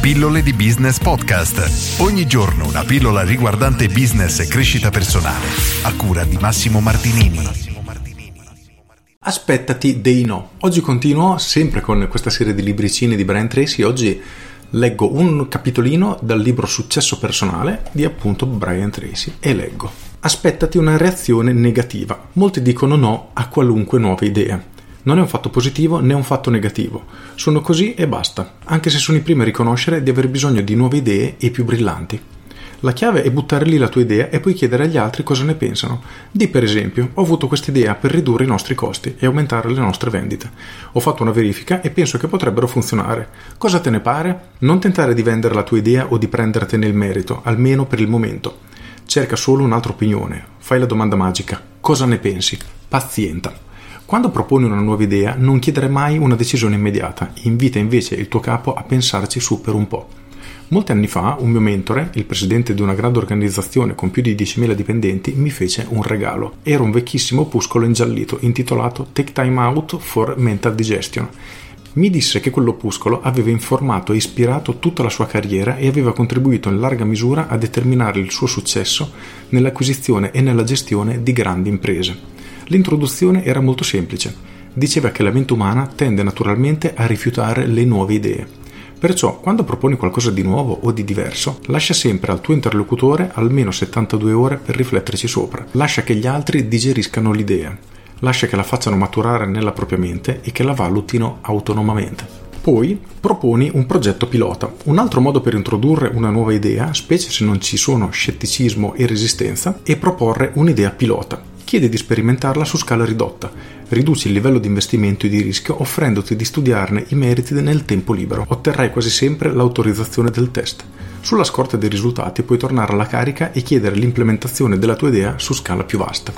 Pillole di Business Podcast. Ogni giorno una pillola riguardante business e crescita personale. A cura di Massimo Martinini. Aspettati dei no. Oggi continuo sempre con questa serie di libricini di Brian Tracy. Oggi leggo un capitolino dal libro Successo personale di appunto Brian Tracy e leggo. Aspettati una reazione negativa. Molti dicono no a qualunque nuova idea. Non è un fatto positivo né un fatto negativo. Sono così e basta, anche se sono i primi a riconoscere di aver bisogno di nuove idee e più brillanti. La chiave è buttare lì la tua idea e poi chiedere agli altri cosa ne pensano. Di per esempio, ho avuto questa idea per ridurre i nostri costi e aumentare le nostre vendite. Ho fatto una verifica e penso che potrebbero funzionare. Cosa te ne pare? Non tentare di vendere la tua idea o di prendertene il merito, almeno per il momento. Cerca solo un'altra opinione. Fai la domanda magica. Cosa ne pensi? Pazienta. Quando proponi una nuova idea, non chiedere mai una decisione immediata, invita invece il tuo capo a pensarci su per un po'. Molti anni fa un mio mentore, il presidente di una grande organizzazione con più di 10.000 dipendenti, mi fece un regalo. Era un vecchissimo opuscolo ingiallito intitolato Take Time Out for Mental Digestion. Mi disse che quell'opuscolo aveva informato e ispirato tutta la sua carriera e aveva contribuito in larga misura a determinare il suo successo nell'acquisizione e nella gestione di grandi imprese. L'introduzione era molto semplice. Diceva che la mente umana tende naturalmente a rifiutare le nuove idee. Perciò, quando proponi qualcosa di nuovo o di diverso, lascia sempre al tuo interlocutore almeno 72 ore per rifletterci sopra. Lascia che gli altri digeriscano l'idea. Lascia che la facciano maturare nella propria mente e che la valutino autonomamente. Poi proponi un progetto pilota. Un altro modo per introdurre una nuova idea, specie se non ci sono scetticismo e resistenza, è proporre un'idea pilota chiede di sperimentarla su scala ridotta, riduci il livello di investimento e di rischio offrendoti di studiarne i meriti nel tempo libero. Otterrai quasi sempre l'autorizzazione del test. Sulla scorta dei risultati puoi tornare alla carica e chiedere l'implementazione della tua idea su scala più vasta.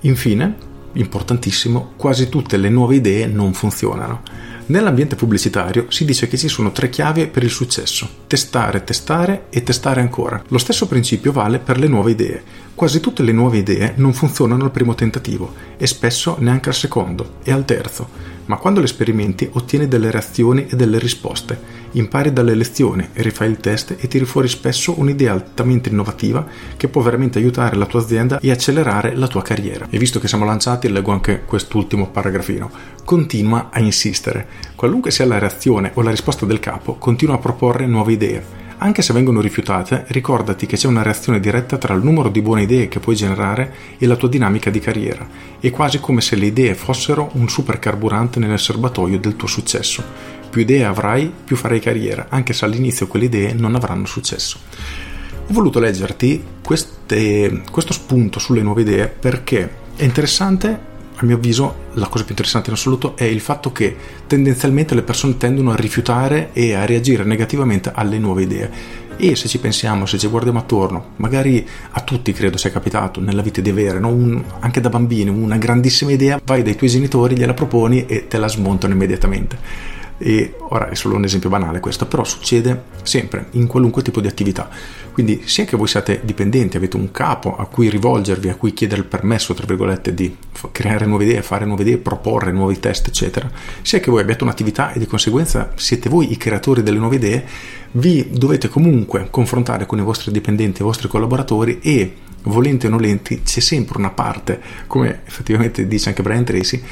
Infine, importantissimo, quasi tutte le nuove idee non funzionano. Nell'ambiente pubblicitario si dice che ci sono tre chiavi per il successo: testare, testare e testare ancora. Lo stesso principio vale per le nuove idee. Quasi tutte le nuove idee non funzionano al primo tentativo e spesso neanche al secondo e al terzo ma quando le sperimenti ottieni delle reazioni e delle risposte. Impari dalle lezioni, rifai il test e tiri fuori spesso un'idea altamente innovativa che può veramente aiutare la tua azienda e accelerare la tua carriera. E visto che siamo lanciati, leggo anche quest'ultimo paragrafino. Continua a insistere. Qualunque sia la reazione o la risposta del capo, continua a proporre nuove idee anche se vengono rifiutate, ricordati che c'è una reazione diretta tra il numero di buone idee che puoi generare e la tua dinamica di carriera. È quasi come se le idee fossero un supercarburante nel serbatoio del tuo successo. Più idee avrai, più farai carriera, anche se all'inizio quelle idee non avranno successo. Ho voluto leggerti queste, questo spunto sulle nuove idee perché è interessante a mio avviso la cosa più interessante in assoluto è il fatto che tendenzialmente le persone tendono a rifiutare e a reagire negativamente alle nuove idee. E se ci pensiamo, se ci guardiamo attorno, magari a tutti credo sia capitato nella vita di avere, no? un, anche da bambini, una grandissima idea, vai dai tuoi genitori, gliela proponi e te la smontano immediatamente. E ora è solo un esempio banale questo, però succede sempre in qualunque tipo di attività. Quindi sia che voi siate dipendenti, avete un capo a cui rivolgervi, a cui chiedere il permesso, tra virgolette, di creare nuove idee, fare nuove idee, proporre nuovi test, eccetera, sia che voi abbiate un'attività e di conseguenza siete voi i creatori delle nuove idee, vi dovete comunque confrontare con i vostri dipendenti, i vostri collaboratori e volenti o nolenti c'è sempre una parte, come effettivamente dice anche Brian Tracy,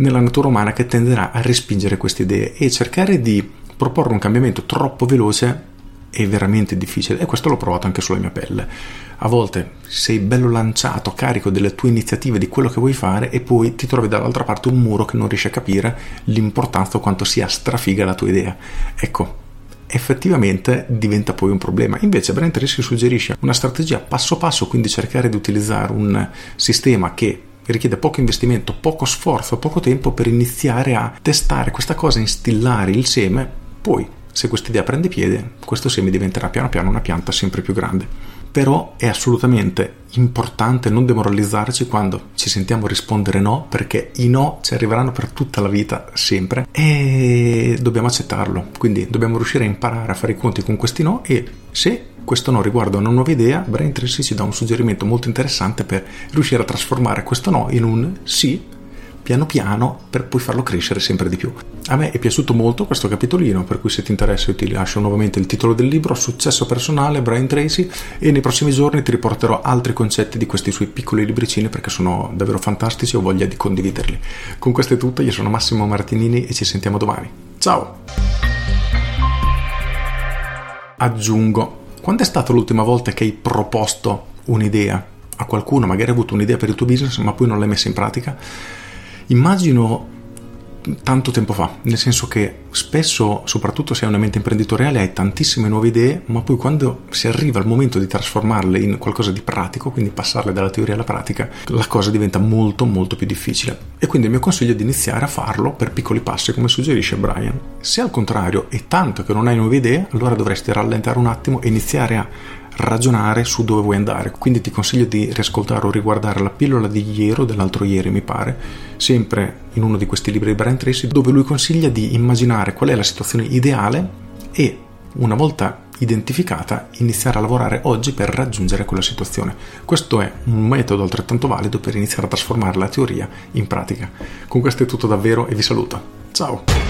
nella natura umana che tenderà a respingere queste idee e cercare di proporre un cambiamento troppo veloce è veramente difficile e questo l'ho provato anche sulla mia pelle. A volte sei bello lanciato, carico delle tue iniziative, di quello che vuoi fare e poi ti trovi dall'altra parte un muro che non riesci a capire l'importanza o quanto sia strafiga la tua idea. Ecco, effettivamente diventa poi un problema. Invece Brent Tracy suggerisce una strategia passo passo, quindi cercare di utilizzare un sistema che richiede poco investimento, poco sforzo, poco tempo per iniziare a testare questa cosa, instillare il seme, poi se questa idea prende piede, questo seme diventerà piano piano una pianta sempre più grande. Però è assolutamente importante non demoralizzarci quando ci sentiamo rispondere no, perché i no ci arriveranno per tutta la vita, sempre, e dobbiamo accettarlo. Quindi dobbiamo riuscire a imparare a fare i conti con questi no e se questo no riguarda una nuova idea, Brain Tracy ci dà un suggerimento molto interessante per riuscire a trasformare questo no in un sì piano piano per poi farlo crescere sempre di più. A me è piaciuto molto questo capitolino, per cui se ti interessa io ti lascio nuovamente il titolo del libro, Successo personale, Brian Tracy, e nei prossimi giorni ti riporterò altri concetti di questi suoi piccoli libricini perché sono davvero fantastici e ho voglia di condividerli. Con questo è tutto, io sono Massimo Martinini e ci sentiamo domani. Ciao! Aggiungo, quando è stata l'ultima volta che hai proposto un'idea a qualcuno, magari hai avuto un'idea per il tuo business ma poi non l'hai messa in pratica? Immagino tanto tempo fa, nel senso che spesso, soprattutto se hai una mente imprenditoriale, hai tantissime nuove idee, ma poi quando si arriva al momento di trasformarle in qualcosa di pratico, quindi passarle dalla teoria alla pratica, la cosa diventa molto molto più difficile. E quindi il mio consiglio è di iniziare a farlo per piccoli passi, come suggerisce Brian. Se al contrario è tanto che non hai nuove idee, allora dovresti rallentare un attimo e iniziare a ragionare su dove vuoi andare. Quindi ti consiglio di riascoltare o riguardare la pillola di ieri o dell'altro ieri, mi pare, sempre in uno di questi libri di Brian Tracy, dove lui consiglia di immaginare qual è la situazione ideale e una volta identificata iniziare a lavorare oggi per raggiungere quella situazione. Questo è un metodo altrettanto valido per iniziare a trasformare la teoria in pratica. Con questo è tutto davvero e vi saluto. Ciao!